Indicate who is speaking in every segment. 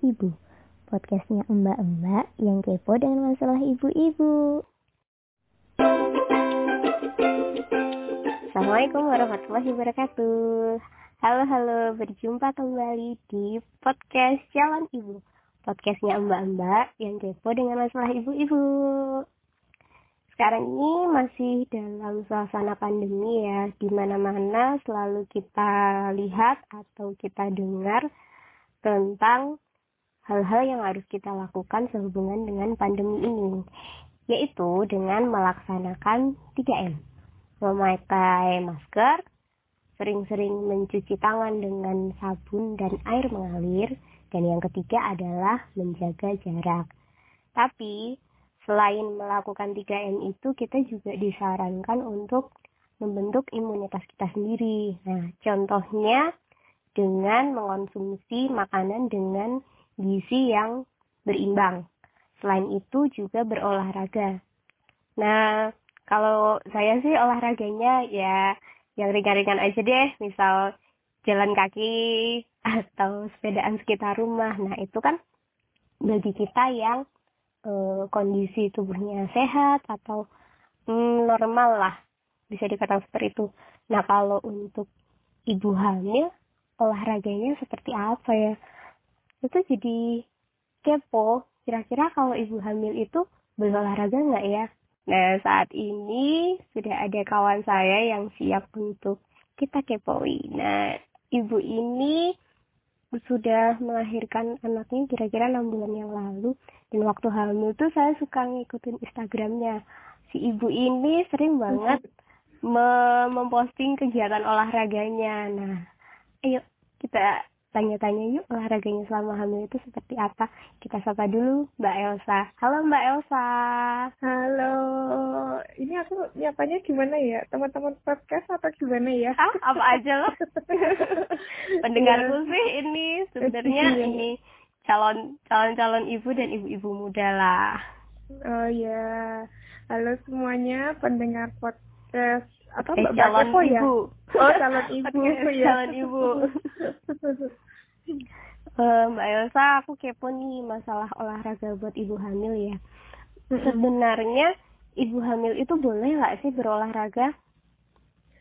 Speaker 1: Ibu, podcastnya mbak-mbak yang kepo dengan masalah ibu-ibu. Assalamualaikum warahmatullahi wabarakatuh. Halo halo, berjumpa kembali di podcast Calon Ibu, podcastnya mbak-mbak yang kepo dengan masalah ibu-ibu. Sekarang ini masih dalam suasana pandemi ya, di mana-mana selalu kita lihat atau kita dengar tentang hal-hal yang harus kita lakukan sehubungan dengan pandemi ini, yaitu dengan melaksanakan 3M. Memakai masker, sering-sering mencuci tangan dengan sabun dan air mengalir, dan yang ketiga adalah menjaga jarak. Tapi, selain melakukan 3M itu, kita juga disarankan untuk membentuk imunitas kita sendiri. Nah, contohnya dengan mengonsumsi makanan dengan gizi yang berimbang. Selain itu juga berolahraga. Nah, kalau saya sih olahraganya ya yang ringan-ringan aja deh, misal jalan kaki atau sepedaan sekitar rumah. Nah, itu kan bagi kita yang e, kondisi tubuhnya sehat atau mm, normal lah, bisa dikatakan seperti itu. Nah, kalau untuk ibu hamil olahraganya seperti apa ya itu jadi kepo kira-kira kalau ibu hamil itu berolahraga nggak ya? Nah saat ini sudah ada kawan saya yang siap untuk kita kepoi nah ibu ini sudah melahirkan anaknya kira-kira enam bulan yang lalu. Dan waktu hamil tuh saya suka ngikutin Instagramnya. Si ibu ini sering banget memposting kegiatan olahraganya. Nah ayo kita tanya-tanya yuk olahraganya selama hamil itu seperti apa. Kita sapa dulu Mbak Elsa. Halo Mbak Elsa.
Speaker 2: Halo. Ini aku nyapanya gimana ya? Teman-teman podcast atau gimana ya?
Speaker 1: Ah, apa aja loh. Pendengarku ya. sih ini sebenarnya iya. ini calon calon calon ibu dan ibu-ibu muda lah.
Speaker 2: Oh ya. Halo semuanya pendengar podcast apa
Speaker 1: eh, calon ibu. ya?
Speaker 2: Oh, calon ibu
Speaker 1: ya. Calon ibu. uh, Mbak Elsa, aku kepo nih masalah olahraga buat ibu hamil ya. Sebenarnya ibu hamil itu boleh nggak sih berolahraga?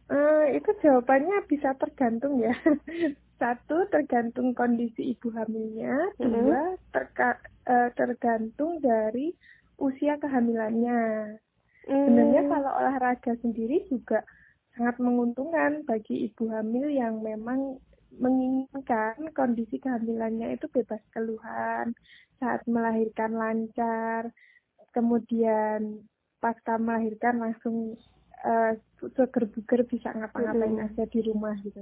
Speaker 2: Uh, itu jawabannya bisa tergantung ya. Satu tergantung kondisi ibu hamilnya, -hmm. dua terka, uh, tergantung dari usia kehamilannya. Hmm. Sebenarnya kalau olahraga sendiri juga sangat menguntungkan bagi ibu hamil yang memang menginginkan kondisi kehamilannya itu bebas keluhan saat melahirkan lancar, kemudian pasca melahirkan langsung uh, seger-buger bisa ngapa-ngapain hmm. aja di rumah gitu.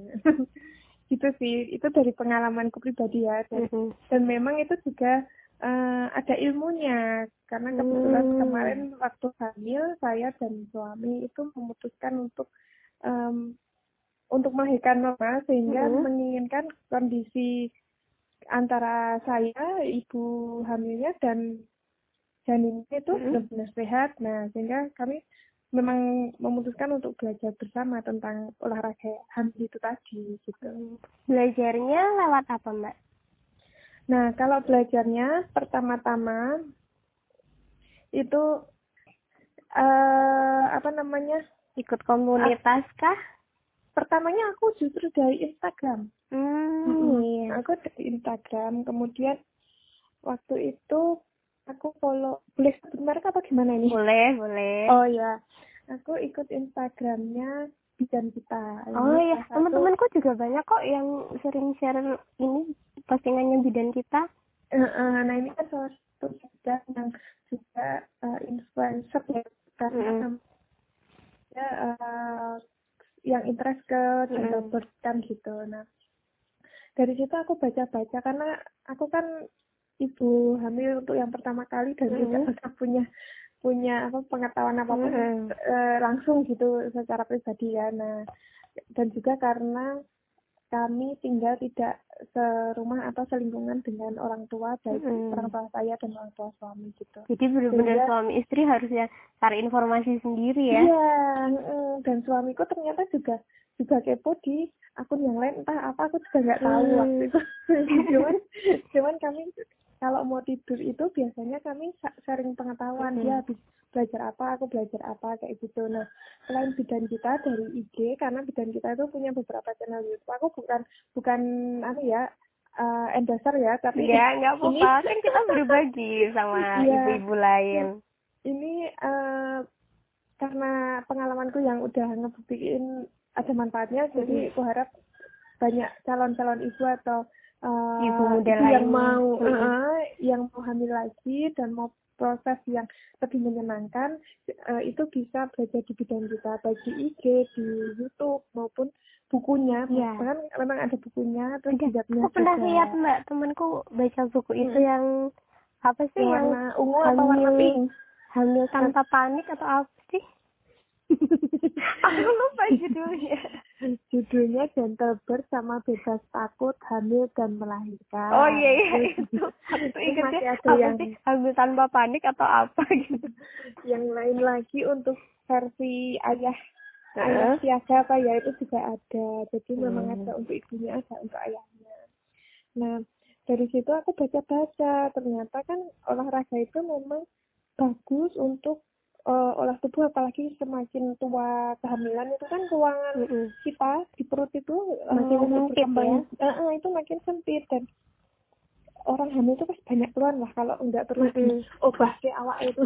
Speaker 2: gitu sih, itu dari pengalamanku pribadi ya dan, hmm. dan memang itu juga uh, ada ilmunya karena kebetulan hmm. kemarin waktu hamil saya dan suami itu memutuskan untuk um, untuk melahirkan normal sehingga hmm. menginginkan kondisi antara saya ibu hamilnya dan janinnya itu hmm. benar-benar sehat nah sehingga kami memang memutuskan untuk belajar bersama tentang olahraga hamil itu tadi gitu.
Speaker 1: Belajarnya lewat apa mbak?
Speaker 2: Nah, kalau belajarnya pertama-tama itu uh, apa namanya?
Speaker 1: Ikut komunitas kah?
Speaker 2: Pertamanya aku justru dari Instagram.
Speaker 1: Hmm, hmm,
Speaker 2: iya. Aku dari Instagram, kemudian waktu itu aku follow boleh sebut merek apa gimana ini?
Speaker 1: Boleh, boleh.
Speaker 2: Oh ya, aku ikut Instagramnya bidan kita.
Speaker 1: Oh iya, teman-temanku juga banyak kok yang sering share ini postingannya bidan kita.
Speaker 2: Uh, uh, nah ini kan salah satu bidan yang juga uh, influencer ya karena mm -hmm. ya uh, yang interest ke gender mm -hmm. gitu. Nah dari situ aku baca-baca karena aku kan ibu hamil untuk yang pertama kali dan mm -hmm. tidak pernah punya punya apa pengetahuan apa pun mm -hmm. uh, langsung gitu secara pribadi ya. Nah, dan juga karena kami tinggal tidak serumah atau selingkungan dengan orang tua baik mm. orang tua saya dan orang tua suami gitu.
Speaker 1: Jadi benar-benar suami istri harusnya cari informasi sendiri ya?
Speaker 2: Iya, dan suamiku ternyata juga juga kepo di akun yang lain entah apa aku juga nggak tahu hmm. waktu itu. cuman cuman kami kalau mau tidur itu biasanya kami sharing pengetahuan dia habis belajar apa aku belajar apa kayak gitu. Nah selain bidan kita dari IG karena bidan kita itu punya beberapa channel YouTube. Aku bukan bukan apa ya uh, endorser ya tapi
Speaker 1: ya nggak apa-apa. Kan kita berbagi sama iya. ibu-ibu lain.
Speaker 2: Ini uh, karena pengalamanku yang udah ngebuktiin ada manfaatnya jadi aku harap banyak calon-calon ibu atau uh,
Speaker 1: ibu muda
Speaker 2: ibu yang mau uh, yang mau hamil lagi dan mau proses yang lebih menyenangkan uh, itu bisa belajar di bidang kita baik di IG di YouTube maupun bukunya.
Speaker 1: Ya.
Speaker 2: bahkan memang ada bukunya terus
Speaker 1: juga aku pernah lihat mbak temanku baca buku hmm. itu yang apa sih yang,
Speaker 2: warna ungu atau warna pink?
Speaker 1: hamil tanpa panik atau apa sih? Aku lupa judulnya
Speaker 2: judulnya gentle birth sama bebas takut hamil dan melahirkan.
Speaker 1: Oh iya iya itu. Itu ingetnya apa yang sih hamil tanpa panik atau apa gitu.
Speaker 2: Yang lain lagi untuk versi ayah ayah siaga apa ya itu juga ada. Jadi hmm. memang ada untuk ibunya ada untuk ayahnya. Nah dari situ aku baca-baca. Ternyata kan olahraga itu memang bagus untuk uh, olah tubuh apalagi semakin tua kehamilan itu kan ruangan mm -hmm. kita di perut itu
Speaker 1: makin uh, sempit ya.
Speaker 2: Uh, uh, itu makin sempit dan orang hamil itu pasti banyak keluhan lah kalau enggak terus mm -hmm. obah ke awak itu.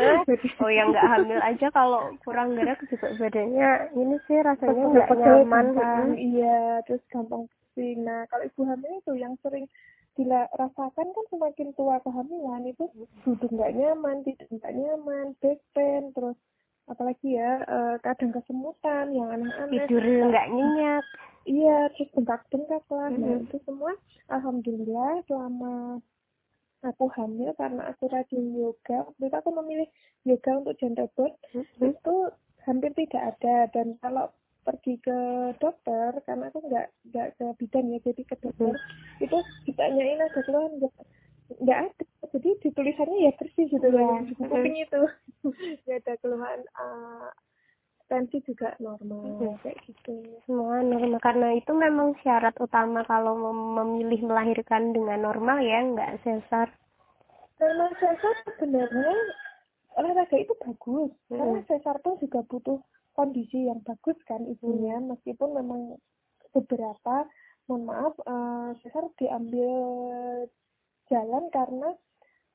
Speaker 1: Oh yang enggak hamil aja kalau kurang gerak juga badannya ini sih rasanya enggak nyaman
Speaker 2: kan iya terus gampang pusing. Nah kalau ibu hamil itu yang sering rasakan kan semakin tua kehamilan itu duduk nggak nyaman, tidur nggak nyaman, back pain, terus apalagi ya uh, kadang kesemutan yang aneh-aneh.
Speaker 1: Tidur nggak nyenyak.
Speaker 2: Iya, terus bengkak-bengkak lah. Mm -hmm. Nah itu semua alhamdulillah selama aku hamil karena aku rajin yoga, waktu itu aku memilih yoga untuk gender birth, mm -hmm. itu hampir tidak ada dan kalau pergi ke dokter karena aku nggak nggak ke bidan ya jadi ke dokter hmm. itu ditanyain ada keluhan nggak ada jadi di tulisannya ya bersih gitu yeah. di kuping itu nggak ada keluhan uh, tensi juga normal hmm. kayak gitu
Speaker 1: semua normal karena itu memang syarat utama kalau memilih melahirkan dengan normal ya nggak sesar
Speaker 2: memang sesar sebenarnya olahraga itu bagus hmm. karena sesar tuh juga butuh kondisi yang bagus kan ibunya hmm. meskipun memang beberapa mohon maaf uh, sesar diambil jalan karena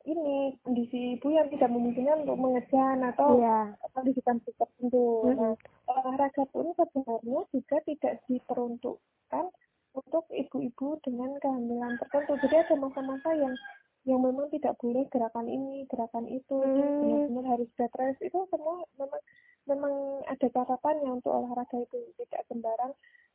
Speaker 2: ini kondisi ibu yang tidak memungkinkan untuk mengejan atau yeah. kondisi tertentu. Mm -hmm. Nah, olahraga pun sebenarnya juga tidak diperuntukkan untuk ibu-ibu dengan kehamilan tertentu. Jadi ada masa-masa yang yang memang tidak boleh gerakan ini, gerakan itu, hmm. benar-benar harus bed rest itu semua memang memang ada catatannya untuk olahraga itu tidak sembarang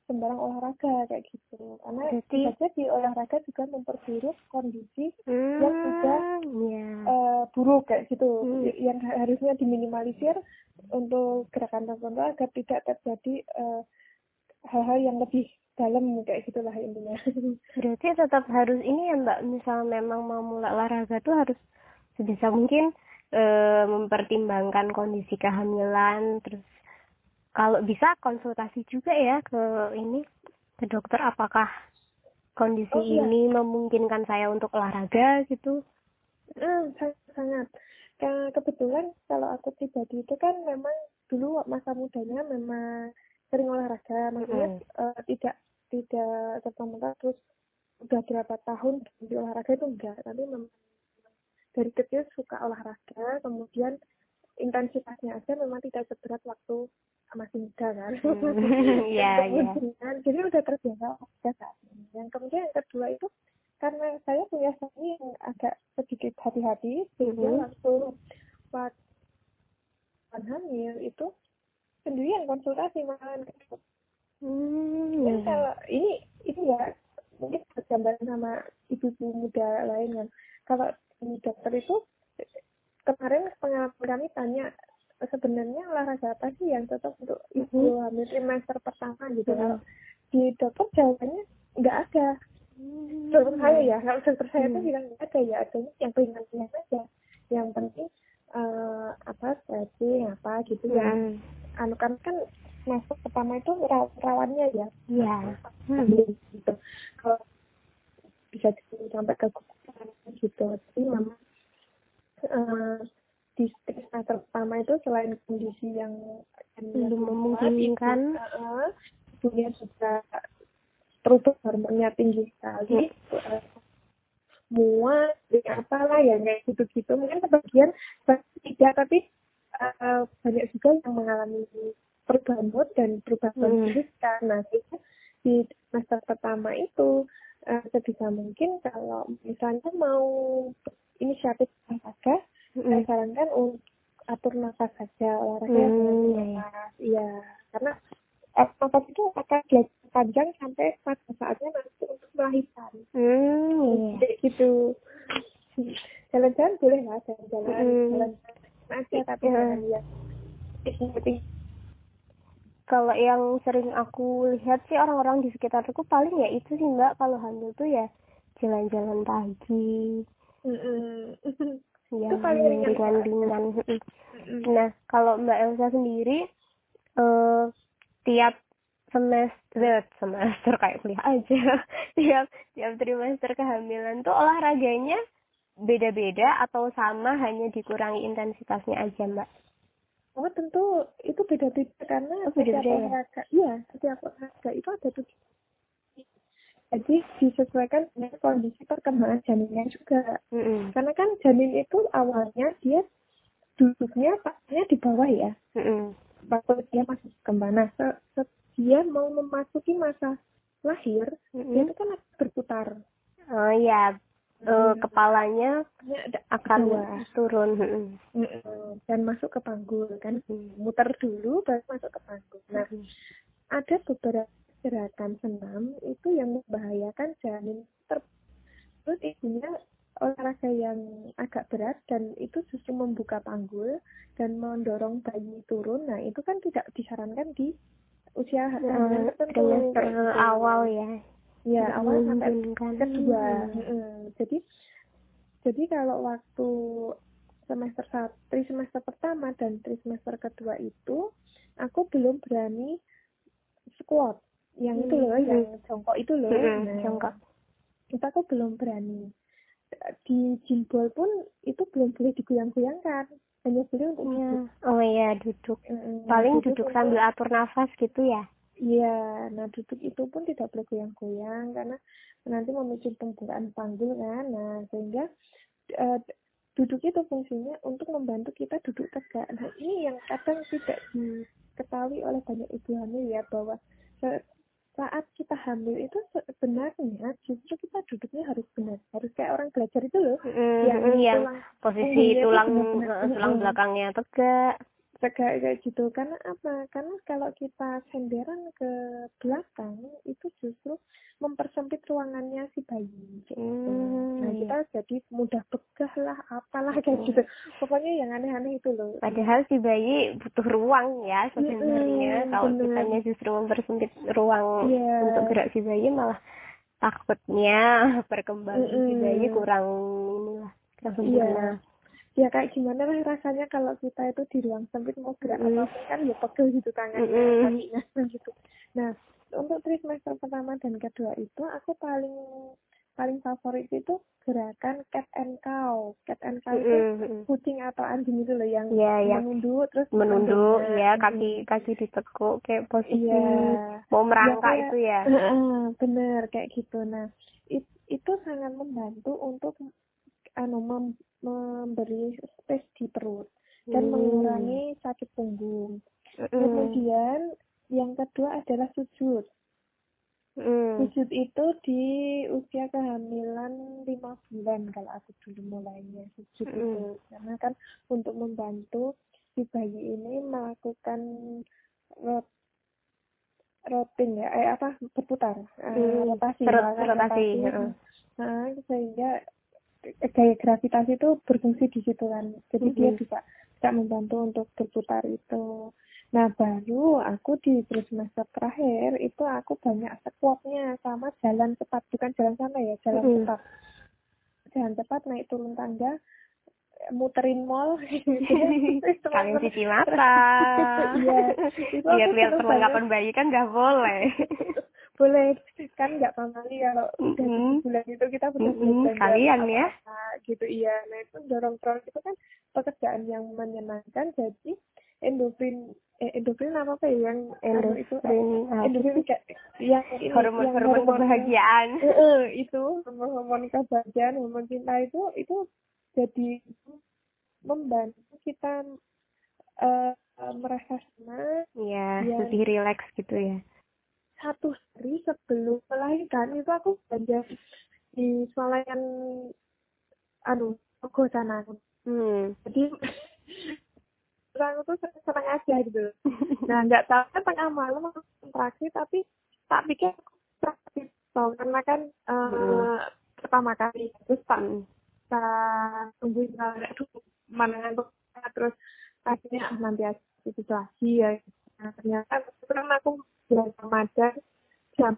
Speaker 2: sembarang olahraga kayak gitu karena saja di olahraga juga memperburuk kondisi hmm, yang sudah yeah. uh, buruk kayak gitu hmm. yang harusnya diminimalisir untuk gerakan tertentu agar tidak terjadi uh, hal-hal yang lebih dalam kayak gitulah intinya
Speaker 1: berarti tetap harus ini ya mbak misal memang mau mulai olahraga tuh harus sebisa mungkin e, mempertimbangkan kondisi kehamilan. Terus kalau bisa konsultasi juga ya ke ini ke dokter apakah kondisi oh, iya. ini memungkinkan saya untuk olahraga gitu?
Speaker 2: Hmm, sangat. Ke, kebetulan kalau aku pribadi itu kan memang dulu masa mudanya memang sering olahraga. Maksudnya mm uh, tidak tidak serta merta terus udah berapa tahun di olahraga itu enggak. Tapi memang dari kecil suka olahraga kemudian intensitasnya aja memang tidak seberat waktu masih muda kan
Speaker 1: hmm, iya iya
Speaker 2: jadi udah terbiasa olahraga saat ini yang kemudian yang kedua itu karena saya punya suami yang agak sedikit hati-hati sehingga mm -hmm. waktu hamil itu sendirian konsultasi malahan Hmm. Jadi kalau ini ini ya mungkin gambaran sama ibu-ibu muda lain kan. Kalau di dokter itu kemarin pengalaman kami tanya sebenarnya olahraga apa sih yang cocok untuk ibu hamil trimester pertama gitu. Hmm. Kalau di dokter jawabannya nggak ada. Hmm. Dokter saya ya, kalau dokter saya hmm. tuh bilang nggak ada ya, adanya yang ringan-ringan saja. Yang penting uh, apa stretching apa gitu ya. hmm. ya. Anu kan kan semester pertama itu rawannya ya
Speaker 1: iya hmm.
Speaker 2: gitu kalau bisa sampai ke gitu. Tapi memang uh, di semester pertama itu selain kondisi yang
Speaker 1: belum memungkinkan.
Speaker 2: uh, ibunya juga terubah hormonnya tinggi sekali. Uh, muat apalah ya kayak gitu-gitu. Mungkin sebagian tidak tapi uh, banyak juga yang mengalami perubahan mood dan perubahan kondisi hmm. karena di semester pertama itu uh, sebisa mungkin kalau misalnya mau inisiatif olahraga mm. saya sarankan untuk atur nafas saja olahraga mm. nafas iya karena eh, nafas itu akan belajar panjang sampai pada saatnya nanti untuk melahirkan mm, yeah. gitu jalan-jalan boleh lah jalan-jalan mm. jalan aja tapi jangan lihat
Speaker 1: kalau yang sering aku lihat sih orang-orang di sekitarku paling ya itu sih mbak. Kalau hamil tuh ya jalan-jalan pagi. Yang ringan-ringan. Nah kalau mbak Elsa sendiri uh, tiap semester semester kayak kuliah aja. Tiap tiap trimester kehamilan tuh olahraganya beda-beda atau sama hanya dikurangi intensitasnya aja mbak
Speaker 2: Oh tentu itu beda-beda karena oh, beda -beda setiap ya? olahraga, iya setiap olahraga itu ada tuh. Jadi disesuaikan dengan kondisi perkembangan janinnya juga. Mm -hmm. Karena kan janin itu awalnya dia duduknya pasnya di bawah ya. Mm -hmm. Waktu dia masih berkembang. Nah, se -se dia mau memasuki masa lahir, mm -hmm. dia itu kan berputar.
Speaker 1: Oh iya, uh, kepalanya akan
Speaker 2: Dua.
Speaker 1: turun
Speaker 2: dan masuk ke panggul kan? Muter dulu baru masuk ke panggul. Nah ada beberapa gerakan senam itu yang membahayakan janin terus ibunya olahraga yang agak berat dan itu justru membuka panggul dan mendorong bayi turun. Nah itu kan tidak disarankan di usia
Speaker 1: hmm, trimester gitu. awal ya
Speaker 2: ya awal sampai kedua hmm. jadi jadi kalau waktu semester satu tri semester pertama dan tri semester kedua itu aku belum berani squat yang hmm. itu loh hmm. yang jongkok itu loh
Speaker 1: hmm. nah, jongkok
Speaker 2: itu aku belum berani di jimbol pun itu belum boleh digoyang-goyangkan hanya boleh untuk
Speaker 1: ya. oh iya duduk hmm. paling duduk, duduk sambil atur nafas gitu ya
Speaker 2: Iya, nah duduk itu pun tidak boleh goyang-goyang karena nanti memicu pembukaan panggul kan. Nah, sehingga uh, duduk itu fungsinya untuk membantu kita duduk tegak. Nah, ini yang kadang tidak diketahui oleh banyak ibu hamil ya bahwa saat kita hamil itu sebenarnya justru kita duduknya harus benar. Harus kayak orang belajar itu loh.
Speaker 1: Mm, yang, yang tulang, posisi tulang tulang belakangnya tegak
Speaker 2: tegak kayak gitu. Karena apa? Karena kalau kita senderan ke belakang itu justru mempersempit ruangannya si bayi gitu. hmm. nah kita jadi mudah begah lah apalah kayak gitu. Pokoknya yang aneh-aneh itu loh.
Speaker 1: Padahal si bayi butuh ruang ya sebenarnya. Hmm, kalau kita justru mempersempit ruang yeah. untuk gerak si bayi malah takutnya perkembangan mm -hmm. si bayi kurang inilah kurang sempurna. yeah
Speaker 2: ya kayak gimana lah rasanya kalau kita itu di ruang sempit mau gerak mm. apa pun kan ya pegel gitu tangannya mm. kakinya gitu nah untuk trimester pertama dan kedua itu aku paling paling favorit itu gerakan cat and cow cat and cow itu mm. kucing atau anjing itu loh yang
Speaker 1: yeah,
Speaker 2: yeah. menunduk terus
Speaker 1: menunduk ya kaki kaki ditekuk kayak posisi yeah. mau merangkak ya, itu ya
Speaker 2: bener kayak gitu nah it, itu sangat membantu untuk anu mem, memberi space di perut dan hmm. mengurangi sakit punggung. Hmm. Kemudian yang kedua adalah sujud. Hmm. Sujud itu di usia kehamilan lima bulan kalau aku dulu mulainya sujud hmm. itu karena kan untuk membantu si bayi ini melakukan rot rotin ya eh apa berputar
Speaker 1: eh, hmm. rotasi rotasi, rotasi.
Speaker 2: Nah, sehingga gaya gravitasi itu berfungsi di situ kan. Jadi mm -hmm. dia bisa bisa membantu untuk berputar itu. Nah baru aku di semester terakhir itu aku banyak squatnya sama jalan cepat. Bukan jalan santai ya jalan mm -hmm. cepat. Jalan cepat naik turun tangga muterin mall.
Speaker 1: Kalian cuci mata. Iya lihat-lihat perlengkapan bayi kan nggak boleh
Speaker 2: boleh. Kan nggak pamali kalau udah
Speaker 1: Mm-mm.
Speaker 2: bulan itu kita benar
Speaker 1: Mm-mm,
Speaker 2: belanja
Speaker 1: sekalian ya.
Speaker 2: gitu. Iya nah itu dorong dorong itu kan pekerjaan yang menyenangkan. Jadi endorfin eh, endorfin apa apa ya? Yang anu itu
Speaker 1: Endorfin apa?
Speaker 2: endorfin kayak yang
Speaker 1: hormon
Speaker 2: yang
Speaker 1: hormon kebahagiaan.
Speaker 2: Eh, eh, itu. Hormon hormon kebahagiaan hormon cinta itu itu jadi membantu kita eh, merasa senang.
Speaker 1: Iya,
Speaker 2: Iya.
Speaker 1: lebih rileks gitu ya.
Speaker 2: Satu hari sebelum melahirkan itu aku belanja di swalayan anu Togo sana
Speaker 1: Hmm.
Speaker 2: jadi aku tuh seneng aja gitu nah nggak tahu kan tengah malam aku kontraksi tapi tak pikir aku so, karena kan eh,
Speaker 1: Hmm.
Speaker 2: pertama kali terus tak
Speaker 1: Hmm.
Speaker 2: tak tungguin kalau aduh mana terus akhirnya ah nanti aja itu lagi ya nah, ternyata kebetulan aku bulan Ramadan jam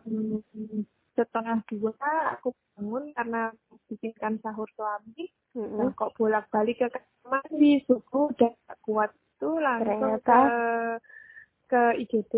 Speaker 2: setengah dua aku bangun karena bikinkan sahur suami
Speaker 1: Mm-mm.
Speaker 2: Nah, kok bolak-balik ke kamar mandi subuh udah gak kuat tuh langsung
Speaker 1: Ternyata?
Speaker 2: ke ke IGD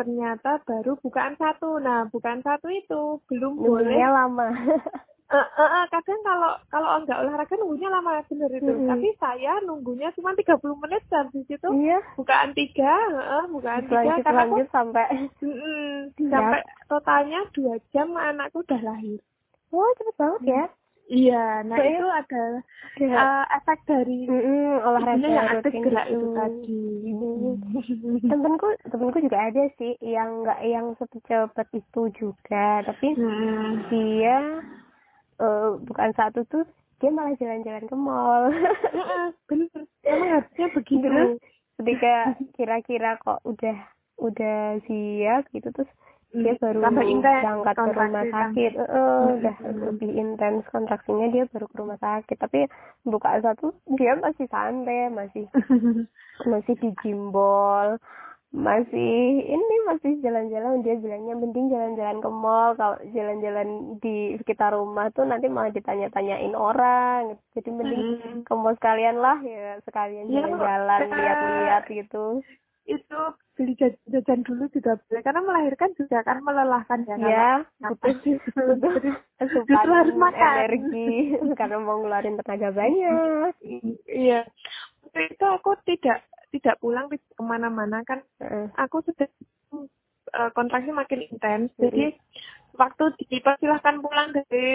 Speaker 2: ternyata baru bukaan satu nah bukaan satu itu belum boleh
Speaker 1: lama.
Speaker 2: Eh, eh, eh, kadang kalau kalau nggak olahraga nunggunya lama bener itu
Speaker 1: Mm-mm.
Speaker 2: tapi saya nunggunya cuma 30 menit habis itu
Speaker 1: Iya.
Speaker 2: bukaan tiga eh, bukaan tiga
Speaker 1: Lanjut
Speaker 2: karena aku
Speaker 1: lanjut sampai.
Speaker 2: mm-mm,
Speaker 1: Iya.
Speaker 2: sampai totalnya dua jam anakku udah lahir
Speaker 1: Wah cepet banget ya.
Speaker 2: iya nah
Speaker 1: Soalnya-
Speaker 2: itu adalah
Speaker 1: Iya.
Speaker 2: eh, efek dari
Speaker 1: Mm-mm, olahraga
Speaker 2: yang aktif gerak itu
Speaker 1: itu.
Speaker 2: tadi.
Speaker 1: Mm. Temenku, temenku juga ada sih yang nggak yang cepet-cepet itu juga, tapi
Speaker 2: Hmm.
Speaker 1: dia eh, bukan satu tuh dia malah jalan-jalan ke mall.
Speaker 2: Bener, memang harusnya begitu.
Speaker 1: Terus ketika kira-kira kok udah udah siap gitu terus dia
Speaker 2: Hmm,
Speaker 1: baru
Speaker 2: tambah intens
Speaker 1: berangkat ke rumah sakit. Eh, eh,
Speaker 2: Hmm,
Speaker 1: udah
Speaker 2: hmm.
Speaker 1: lebih intens kontraksinya dia baru ke rumah sakit. Tapi bukaan satu dia masih santai masih masih di jimbol masih ini masih jalan-jalan dia bilangnya mending jalan-jalan ke mall kalau jalan-jalan di sekitar rumah tuh nanti malah ditanya-tanyain orang jadi mending
Speaker 2: Hmm.
Speaker 1: ke mall sekalian lah ya sekalian
Speaker 2: Iya,
Speaker 1: jalan-jalan
Speaker 2: eh,
Speaker 1: lihat-lihat gitu
Speaker 2: itu beli jaj- jajan dulu juga boleh karena melahirkan juga kan melelahkan ya.
Speaker 1: ya butuh butuh asupan
Speaker 2: justru harus makan.
Speaker 1: energi karena mau ngeluarin tenaga banyak
Speaker 2: Iya. Waktu itu aku tidak tidak pulang ke mana-mana kan.
Speaker 1: Heeh.
Speaker 2: aku sudah eh, kontraksi makin intens. Jadi waktu dipersilahkan pulang dari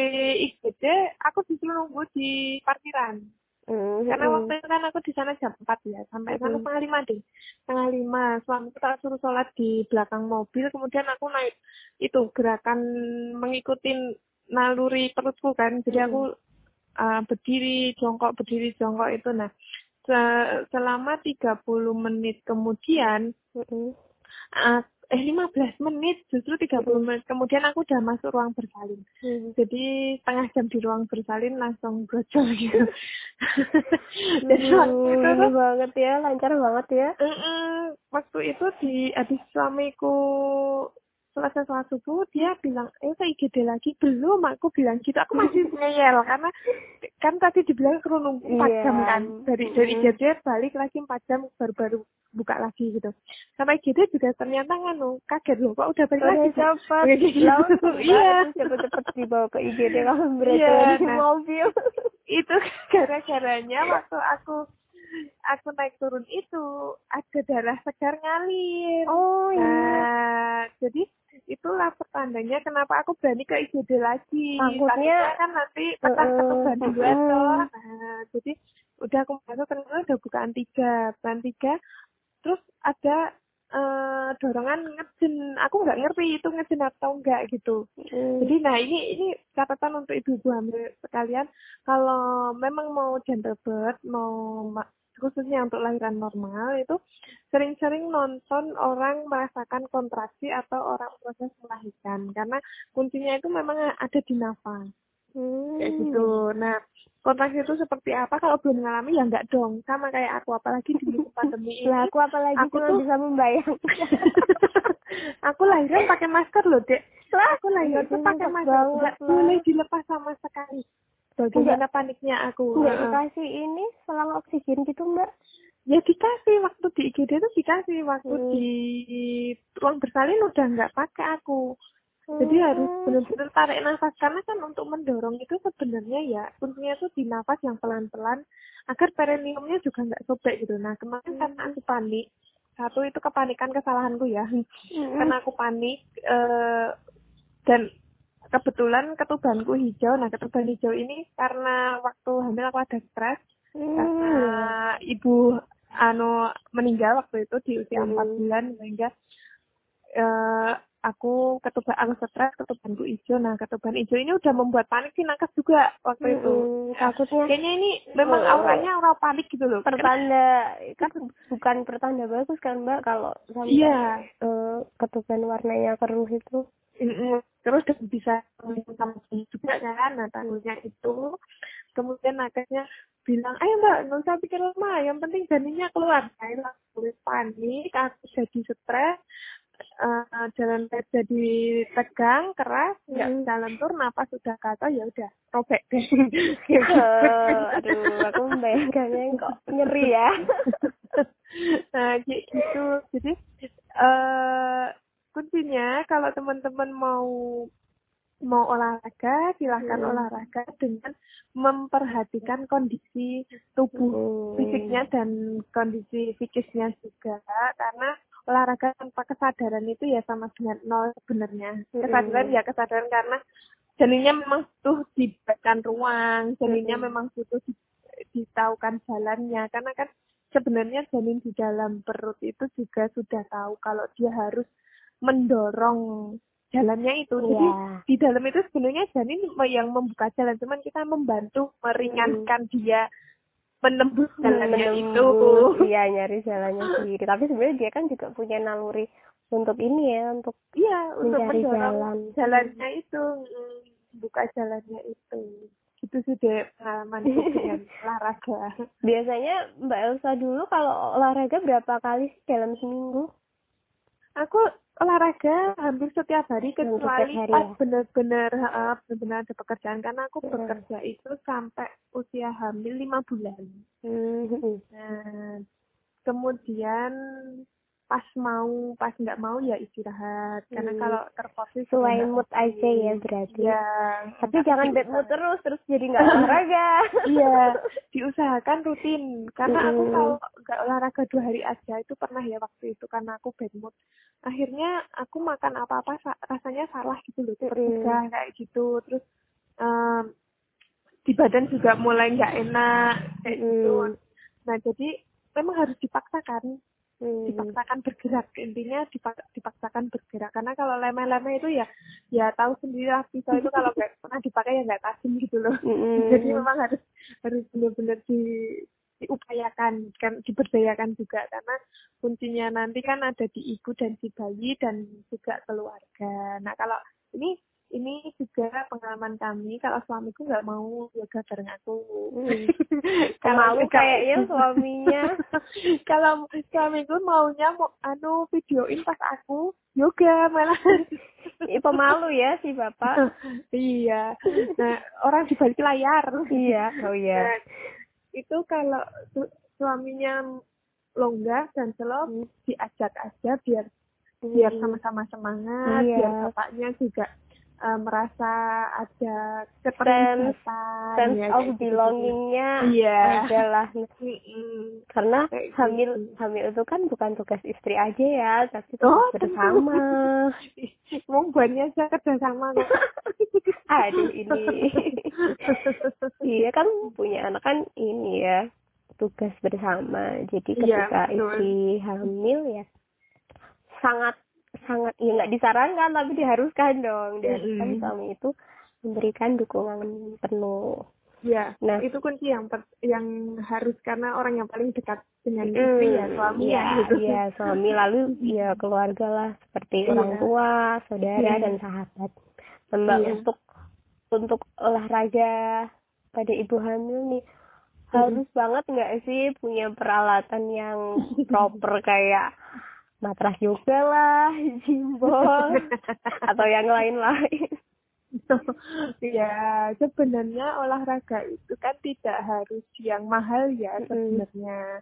Speaker 2: IGD aku disuruh nunggu di parkiran.
Speaker 1: Mm,
Speaker 2: karena waktu itu kan aku di sana jam 4 ya sampai sana
Speaker 1: Mm.
Speaker 2: setengah lima deh. Setengah lima. Suamiku tak suruh sholat di belakang mobil kemudian aku naik itu gerakan mengikuti naluri perutku kan. Jadi
Speaker 1: Mm.
Speaker 2: aku uh, berdiri jongkok berdiri jongkok itu. Nah se- selama 30 menit kemudian
Speaker 1: Mm-mm.
Speaker 2: uh, eh 15 menit justru 30 menit kemudian aku udah masuk ruang bersalin. Jadi setengah jam di ruang bersalin langsung brojol gitu. Jadi waktu itu tuh
Speaker 1: banget ya lancar banget ya.
Speaker 2: Mm-mm. waktu itu di habis suamiku selesai sholat subuh dia bilang eh ke IGD lagi belum aku bilang gitu aku masih ngeyel karena kan tadi dibilang perlu nunggu 4
Speaker 1: Iya.
Speaker 2: jam kan dari dari. IGD balik lagi 4 jam baru-baru buka lagi gitu sampai IGD juga ternyata nganu kaget loh kok udah balik
Speaker 1: udah
Speaker 2: lagi Bu?"
Speaker 1: cepet
Speaker 2: Kayak gitu. iya
Speaker 1: banget cepet-cepet dibawa ke IGD kalau berarti
Speaker 2: Iya,
Speaker 1: di
Speaker 2: nah.
Speaker 1: mobil
Speaker 2: itu gara-garanya waktu aku aku naik turun itu ada darah segar ngalir
Speaker 1: oh iya
Speaker 2: Nah, jadi itulah pertandanya kenapa aku berani ke IGD lagi.
Speaker 1: Takutnya-
Speaker 2: kan nanti pecah
Speaker 1: Heeh,
Speaker 2: ketuban duluan
Speaker 1: heeh.
Speaker 2: toh. Nah, jadi udah aku masuk ternyata udah bukaan tiga, bukaan tiga. Terus ada eh, dorongan ngejin. Aku nggak ngerti itu ngejin atau enggak gitu.
Speaker 1: Mm.
Speaker 2: Jadi nah ini ini catatan untuk ibu-ibu hamil sekalian kalau memang mau gentle birth mau ma- khususnya untuk lahiran normal itu sering-sering nonton orang merasakan kontraksi atau orang proses melahirkan. Karena kuncinya itu memang ada di nafas.
Speaker 1: Hmm.
Speaker 2: kayak gitu. Nah kontraksi itu seperti apa? Kalau belum mengalami ya enggak dong. Sama kayak aku apalagi di pandemi ini.
Speaker 1: Lah aku apalagi
Speaker 2: aku tuh-
Speaker 1: bisa membayangkan.
Speaker 2: Aku lahiran pakai masker loh dek.
Speaker 1: Lah
Speaker 2: aku lahiran tuh
Speaker 1: ini
Speaker 2: pakai masker. Nggak boleh dilepas sama sekali bagaimana paniknya aku
Speaker 1: nggak
Speaker 2: Heeh.
Speaker 1: dikasih ini selang oksigen gitu mbak
Speaker 2: ya dikasih waktu di IGD itu dikasih waktu
Speaker 1: Hmm.
Speaker 2: di ruang bersalin udah nggak pakai aku jadi harus
Speaker 1: Hmm.
Speaker 2: benar-benar tarik nafas karena kan untuk mendorong itu sebenarnya ya kuncinya tuh di nafas yang pelan-pelan agar perineumnya juga nggak sobek gitu nah kemarin
Speaker 1: Hmm.
Speaker 2: karena aku panik satu itu kepanikan kesalahanku ya
Speaker 1: Mm-mm.
Speaker 2: karena aku panik eh, dan kebetulan ketubanku hijau nah ketuban hijau ini karena waktu hamil aku ada stres
Speaker 1: Hmm.
Speaker 2: karena ibu anu meninggal waktu itu di usia
Speaker 1: Hmm.
Speaker 2: empat bulan sehingga eh, aku ketuban aku stres ketubanku hijau nah ketuban hijau ini udah membuat panik sih nakes juga waktu itu
Speaker 1: Mm-mm. takutnya
Speaker 2: kayaknya ini memang
Speaker 1: Oh.
Speaker 2: auranya aura panik gitu loh
Speaker 1: pertanda kan bukan pertanda bagus kan mbak kalau sampai
Speaker 2: iya
Speaker 1: eh, ketuban warnanya keruh itu.
Speaker 2: Terus dan bisa sama juga kan nah takutnya itu. Kemudian nakesnya bilang ayo mbak nggak usah pikir lama yang penting janinnya keluar. Saya langsung panik aku jadi stres eh, jalan pet jadi tegang keras nggak
Speaker 1: Hmm.
Speaker 2: jalan tur napas sudah kata ya udah robek deh.
Speaker 1: Eh, aduh aku membayangkannya kok nyeri ya.
Speaker 2: Nah gitu. Jadi eh kuncinya kalau teman-teman mau mau olahraga silahkan
Speaker 1: Hmm.
Speaker 2: olahraga dengan memperhatikan kondisi tubuh
Speaker 1: Hmm.
Speaker 2: fisiknya dan kondisi psikisnya juga karena olahraga tanpa kesadaran itu ya sama dengan nol sebenarnya
Speaker 1: Hmm.
Speaker 2: kesadaran ya kesadaran karena janinnya memang butuh diberikan ruang janinnya
Speaker 1: Hmm.
Speaker 2: memang butuh di, ditahukan jalannya karena kan sebenarnya janin di dalam perut itu juga sudah tahu kalau dia harus mendorong jalannya itu. Jadi
Speaker 1: Iya.
Speaker 2: di dalam itu sebenarnya janin yang membuka jalan cuman kita membantu meringankan dia menembus jalannya itu.
Speaker 1: Menembus, iya nyari jalannya sendiri. Tapi sebenarnya dia kan juga punya naluri untuk ini ya untuk
Speaker 2: iya untuk mendorong
Speaker 1: jalan.
Speaker 2: jalannya itu mm, buka jalannya itu. Itu sih deh pengalamanku dengan olahraga.
Speaker 1: Biasanya mbak Elsa dulu kalau olahraga berapa kali sih dalam seminggu?
Speaker 2: Aku olahraga hampir setiap hari kecuali
Speaker 1: hari
Speaker 2: pas
Speaker 1: ya?
Speaker 2: benar-benar ha, benar-benar ada pekerjaan karena aku
Speaker 1: Hmm.
Speaker 2: bekerja itu sampai usia hamil lima bulan
Speaker 1: Hmm.
Speaker 2: Nah, kemudian pas mau pas nggak mau ya istirahat. Karena
Speaker 1: Hmm.
Speaker 2: kalau terfokus
Speaker 1: sesuai
Speaker 2: juga
Speaker 1: mood aja ya berarti.
Speaker 2: Iya.
Speaker 1: tapi jangan bad mood terus terus jadi nggak olahraga.
Speaker 2: Iya. Diusahakan rutin. Karena aku
Speaker 1: Mm-mm.
Speaker 2: kalau nggak olahraga dua hari aja itu pernah ya waktu itu karena aku bad mood. Akhirnya aku makan apa apa rasanya salah gitu loh tergugah kayak gitu. Terus em, di badan juga mulai nggak enak kayak gitu.
Speaker 1: Mm.
Speaker 2: nah jadi memang harus dipaksakan
Speaker 1: Hmm.
Speaker 2: dipaksakan bergerak intinya dipak- dipaksakan bergerak karena kalau lemeh-lemeh itu ya ya tahu sendiri lah pisau itu kalau nggak pernah dipakai ya nggak tajam gitu loh
Speaker 1: Mm-mm.
Speaker 2: jadi memang harus harus benar-benar di diupayakan kan diberdayakan juga karena kuncinya nanti kan ada di ibu dan si bayi dan juga keluarga nah kalau ini ini juga pengalaman kami kalau suamiku nggak mau yoga bareng aku
Speaker 1: Hmm.
Speaker 2: Kalau-
Speaker 1: kayaknya suaminya.
Speaker 2: kalau suamiku maunya mau anu videoin pas aku yoga malah
Speaker 1: Ih, pemalu ya si bapak
Speaker 2: iya nah orang di balik layar
Speaker 1: iya oh iya
Speaker 2: Nah, itu kalau su- suaminya longgar dan slow
Speaker 1: Hmm.
Speaker 2: diajak aja biar biar
Speaker 1: Hmm.
Speaker 2: sama-sama semangat
Speaker 1: Iya.
Speaker 2: biar bapaknya juga eh, merasa ada
Speaker 1: sense
Speaker 2: keterlibatan
Speaker 1: sense
Speaker 2: ya,
Speaker 1: of
Speaker 2: gitu.
Speaker 1: belongingnya
Speaker 2: Iya.
Speaker 1: adalah karena
Speaker 2: Kayak
Speaker 1: hamil
Speaker 2: gitu.
Speaker 1: hamil itu kan bukan tugas istri aja ya tapi
Speaker 2: Oh,
Speaker 1: tugas bersama
Speaker 2: Wong buatnya aja kerjasama kok.
Speaker 1: aduh ini iya kan punya anak kan ini ya tugas bersama jadi
Speaker 2: Iya,
Speaker 1: ketika
Speaker 2: betul.
Speaker 1: istri hamil ya sangat sangat ya nggak disarankan tapi diharuskan dong diharuskan
Speaker 2: Mm-mm.
Speaker 1: suami itu memberikan dukungan penuh
Speaker 2: Ya,
Speaker 1: Nah.
Speaker 2: itu kunci yang per- yang harus karena orang yang paling dekat dengan
Speaker 1: Hmm,
Speaker 2: istri ya suami
Speaker 1: iya,
Speaker 2: ya gitu.
Speaker 1: iya, suami lalu ya keluarga lah seperti
Speaker 2: Iya.
Speaker 1: orang tua, saudara
Speaker 2: Iya.
Speaker 1: dan sahabat. Mbak
Speaker 2: Iya.
Speaker 1: untuk untuk olahraga pada ibu hamil nih harus banget nggak sih punya peralatan yang proper kayak matras yoga lah, jimbol atau yang lain-lain.
Speaker 2: ya sebenarnya olahraga itu kan tidak harus yang mahal ya sebenarnya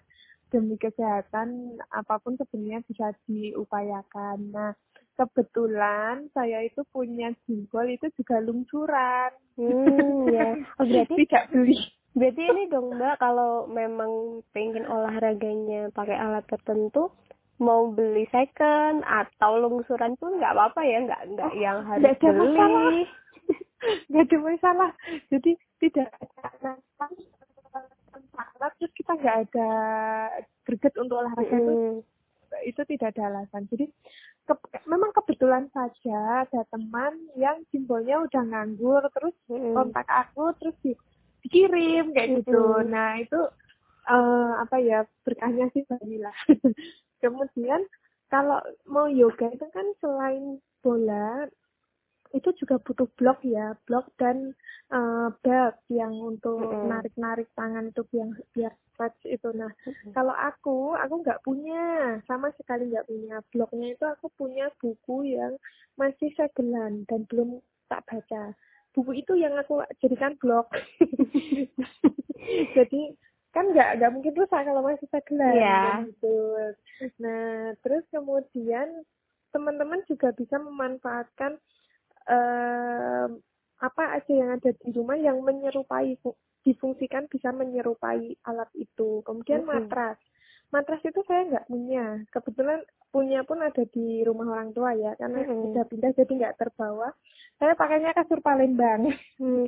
Speaker 2: demi kesehatan apa pun sebenarnya bisa diupayakan. Nah, kebetulan saya itu punya jempol itu juga lungsuran.
Speaker 1: Hmm, ya. Oh, berarti
Speaker 2: tidak beli.
Speaker 1: Berarti ini dong Mbak kalau memang pengen olahraganya pakai alat tertentu mau beli second atau lungsuran pun nggak apa-apa ya nggak nggak
Speaker 2: Oh,
Speaker 1: yang harus
Speaker 2: nggak ada
Speaker 1: beli.
Speaker 2: masalah. Nggak ada masalah. Jadi tidak ada alat terus kita nggak ada greget untuk olahraga itu
Speaker 1: Mm-mm.
Speaker 2: itu tidak ada alasan. Jadi ke- memang kebetulan saja ada teman yang simbolnya udah nganggur terus
Speaker 1: Mm-mm.
Speaker 2: kontak aku terus di, dikirim kayak gitu.
Speaker 1: Mm-mm.
Speaker 2: Nah itu eh, apa ya berkahnya sih Balila. Kemudian kalau mau yoga itu kan selain bola itu juga butuh blok ya, blok dan eh, belt yang untuk
Speaker 1: Mm-mm.
Speaker 2: narik-narik tangan itu yang biar stretch itu. Nah kalau aku, aku nggak punya, sama sekali nggak punya. Blognya itu aku punya buku yang masih segelan dan belum tak baca. Buku itu yang aku jadikan blog. Jadi kan nggak nggak mungkin rusak kalau masih segelan.
Speaker 1: Iya.
Speaker 2: kan gitu. Nah terus kemudian teman-teman juga bisa memanfaatkan em, apa aja yang ada di rumah yang menyerupai fu- difungsikan bisa menyerupai alat itu. Kemudian
Speaker 1: Mm-mm.
Speaker 2: matras. Matras itu saya nggak punya. Kebetulan punya pun ada di rumah orang tua ya, karena
Speaker 1: Mm-mm.
Speaker 2: sudah pindah jadi nggak terbawa. Saya pakainya kasur Palembang.
Speaker 1: Hmm,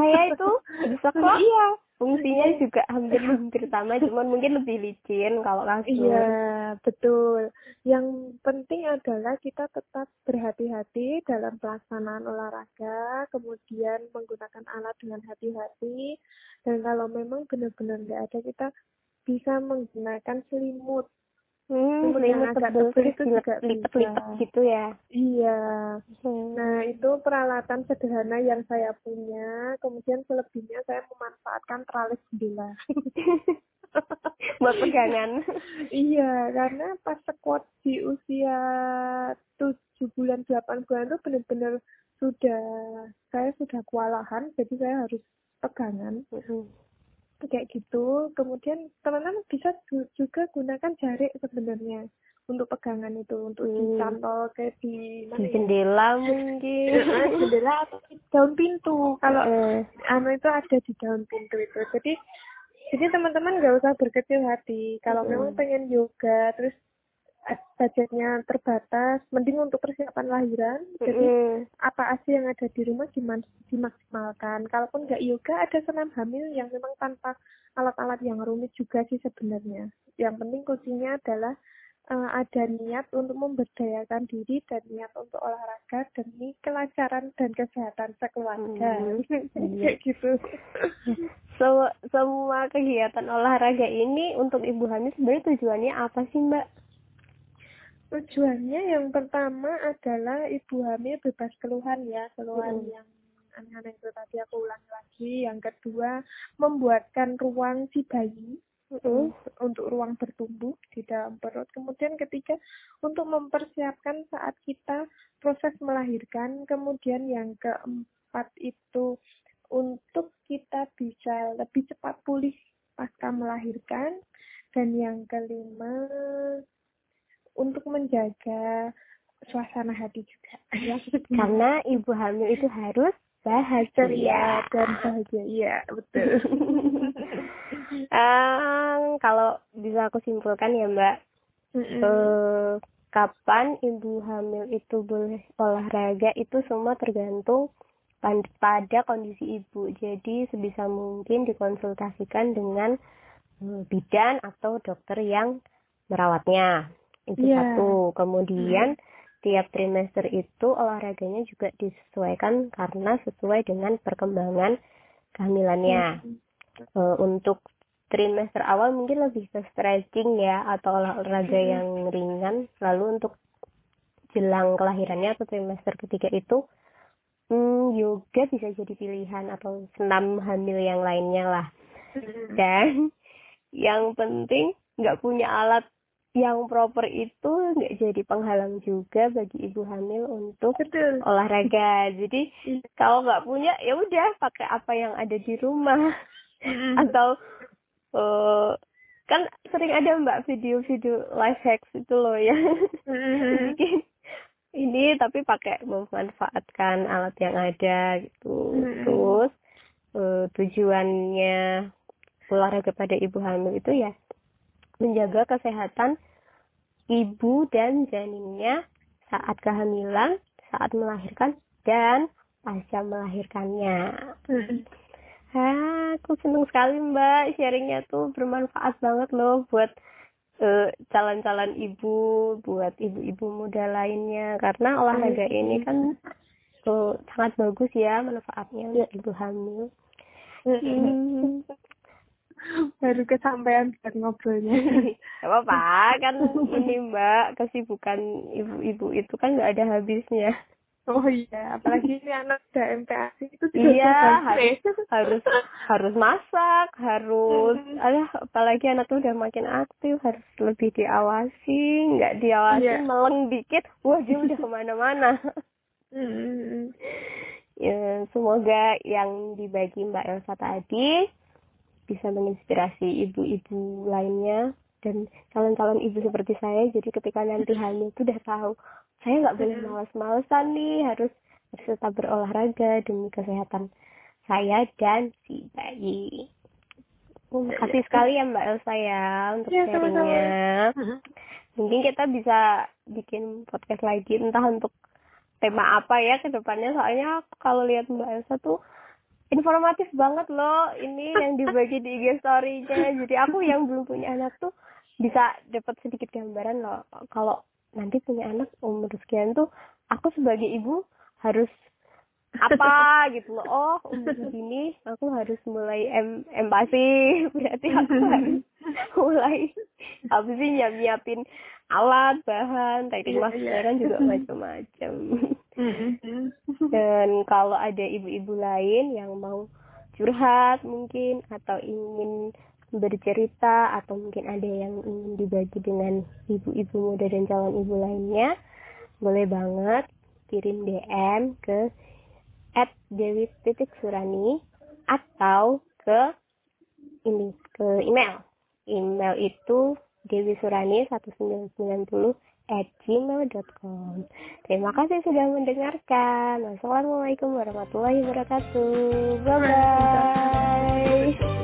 Speaker 1: ya itu bisa kok.
Speaker 2: iya,
Speaker 1: Fungsinya juga hampir-hampir sama, cuman mungkin lebih licin kalau kasur.
Speaker 2: Iya, betul. Yang penting adalah kita tetap berhati-hati dalam pelaksanaan olahraga, kemudian menggunakan alat dengan hati-hati, dan kalau memang benar-benar nggak ada, kita bisa menggunakan selimut.
Speaker 1: Hmm,
Speaker 2: Selimut yang agak tebal itu
Speaker 1: terus
Speaker 2: juga
Speaker 1: lipet-lipet
Speaker 2: bisa.
Speaker 1: gitu ya.
Speaker 2: Iya.
Speaker 1: Hmm.
Speaker 2: Nah, itu peralatan sederhana yang saya punya. Kemudian selebihnya saya memanfaatkan teralis jendela.
Speaker 1: Buat pegangan.
Speaker 2: Iya, karena pas squat di usia tujuh bulan, delapan bulan itu benar-benar sudah, saya sudah kewalahan, jadi saya harus pegangan.
Speaker 1: Mm-mm.
Speaker 2: Kayak gitu. Kemudian teman-teman bisa ju- juga gunakan jarik sebenarnya untuk pegangan itu, untuk
Speaker 1: Hmm.
Speaker 2: dicantol kayak di
Speaker 1: Di
Speaker 2: ya?
Speaker 1: jendela mungkin.
Speaker 2: Eh, jendela atau di daun pintu. Kalau
Speaker 1: Eh,
Speaker 2: anu itu ada di daun pintu itu. Jadi jadi teman-teman nggak usah berkecil hati. Kalau
Speaker 1: Mm.
Speaker 2: memang pengen yoga, terus budgetnya terbatas, mending untuk persiapan lahiran. Jadi apa aja yang ada di rumah diman- dimaksimalkan. Kalaupun nggak yoga, ada senam hamil yang memang tanpa alat-alat yang rumit juga sih sebenarnya. Yang penting kuncinya adalah eh, ada niat untuk memberdayakan diri dan niat untuk olahraga demi kelancaran dan kesehatan sekeluarga.
Speaker 1: Hmm,
Speaker 2: Kayak gitu.
Speaker 1: So- semua kegiatan olahraga ini untuk ibu hamil sebenarnya tujuannya apa sih mbak?
Speaker 2: Tujuannya yang pertama adalah ibu hamil bebas keluhan ya, keluhan
Speaker 1: Mm.
Speaker 2: yang aneh-aneh itu tadi aku ulangi lagi. Yang kedua, membuatkan ruang si bayi
Speaker 1: Mm-mm.
Speaker 2: untuk ruang bertumbuh di dalam perut. Kemudian ketiga, untuk mempersiapkan saat kita proses melahirkan. Kemudian yang keempat itu untuk kita bisa lebih cepat pulih pasca melahirkan. Dan yang kelima, untuk menjaga suasana hati juga. Ya,
Speaker 1: Karena ibu hamil itu harus bahagia.
Speaker 2: ceria dan bahagia. Iya, betul.
Speaker 1: Em, kalau bisa aku simpulkan ya mbak,
Speaker 2: Mm-mm.
Speaker 1: eh, kapan ibu hamil itu boleh olahraga itu semua tergantung pada kondisi ibu. Jadi sebisa mungkin dikonsultasikan dengan eh, bidan atau dokter yang merawatnya. Itu
Speaker 2: Iya.
Speaker 1: satu. Kemudian tiap trimester itu olahraganya juga disesuaikan karena sesuai dengan perkembangan kehamilannya. Eh, untuk trimester awal mungkin lebih ke stretching ya atau olahraga
Speaker 2: Mm-mm.
Speaker 1: yang ringan lalu untuk jelang kelahirannya atau trimester ketiga itu hmm, yoga bisa jadi pilihan atau senam hamil yang lainnya lah
Speaker 2: Mm-mm.
Speaker 1: dan yang penting nggak punya alat yang proper itu nggak jadi penghalang juga bagi ibu hamil untuk
Speaker 2: Betul.
Speaker 1: olahraga. Jadi kalau nggak punya ya udah pakai apa yang ada di rumah. Atau eh, kan sering ada mbak video-video life hacks itu loh ya. Bikin ini tapi pakai memanfaatkan alat yang ada gitu. Terus eh, tujuannya olahraga pada ibu hamil itu ya menjaga kesehatan ibu dan janinnya saat kehamilan saat melahirkan dan pasca melahirkannya. Ah, aku seneng sekali mbak sharingnya tuh bermanfaat banget loh buat eh, calon-calon ibu, buat ibu-ibu muda lainnya karena olahraga ini kan eh, sangat bagus ya manfaatnya untuk ibu hamil. Hmm.
Speaker 2: Baru kesampaian buat ngobrolnya
Speaker 1: Gak apa-apa kan ini mbak kesibukan ibu-ibu itu kan nggak ada habisnya.
Speaker 2: oh iya apalagi ini anak udah MPASI itu juga
Speaker 1: Iya,
Speaker 2: udah
Speaker 1: harus harus masak, harus alah apalagi anak tuh udah makin aktif, harus lebih diawasi, nggak diawasi
Speaker 2: Iya.
Speaker 1: meleng dikit, wah dia udah ke
Speaker 2: mana-mana.
Speaker 1: Ya, semoga yang dibagi Mbak Elsa tadi bisa menginspirasi ibu-ibu lainnya dan calon-calon ibu seperti saya. Jadi ketika nanti hamil tuh udah tahu saya nggak boleh malas-malesan nih, harus harus tetap berolahraga demi kesehatan saya dan si bayi. Oh, makasih sekali ya Mbak Elsa ya untuk
Speaker 2: Iya, sama-sama.
Speaker 1: sharingnya. Mungkin kita bisa bikin podcast lagi entah untuk tema apa ya ke depannya soalnya kalau lihat Mbak Elsa tuh informatif banget loh ini yang dibagi di IG story-nya. Jadi aku yang belum punya anak tuh bisa dapat sedikit gambaran loh kalau nanti punya anak umur sekian tuh aku sebagai ibu harus apa gitu loh. Oh, umur segini aku harus mulai em empati. Berarti aku harus mulai apa sih nyiap nyiapin alat bahan teknik
Speaker 2: Iya,
Speaker 1: masker
Speaker 2: iya.
Speaker 1: kan juga macam-macam. dan kalau ada ibu-ibu lain yang mau curhat mungkin atau ingin bercerita atau mungkin ada yang ingin dibagi dengan ibu-ibu muda dan calon ibu lainnya boleh banget kirim DM ke at dewi atau ke ini ke email. Email itu dewi surani 1990 gmail.com. Terima kasih sudah mendengarkan. Wassalamualaikum warahmatullahi wabarakatuh. Bye-bye.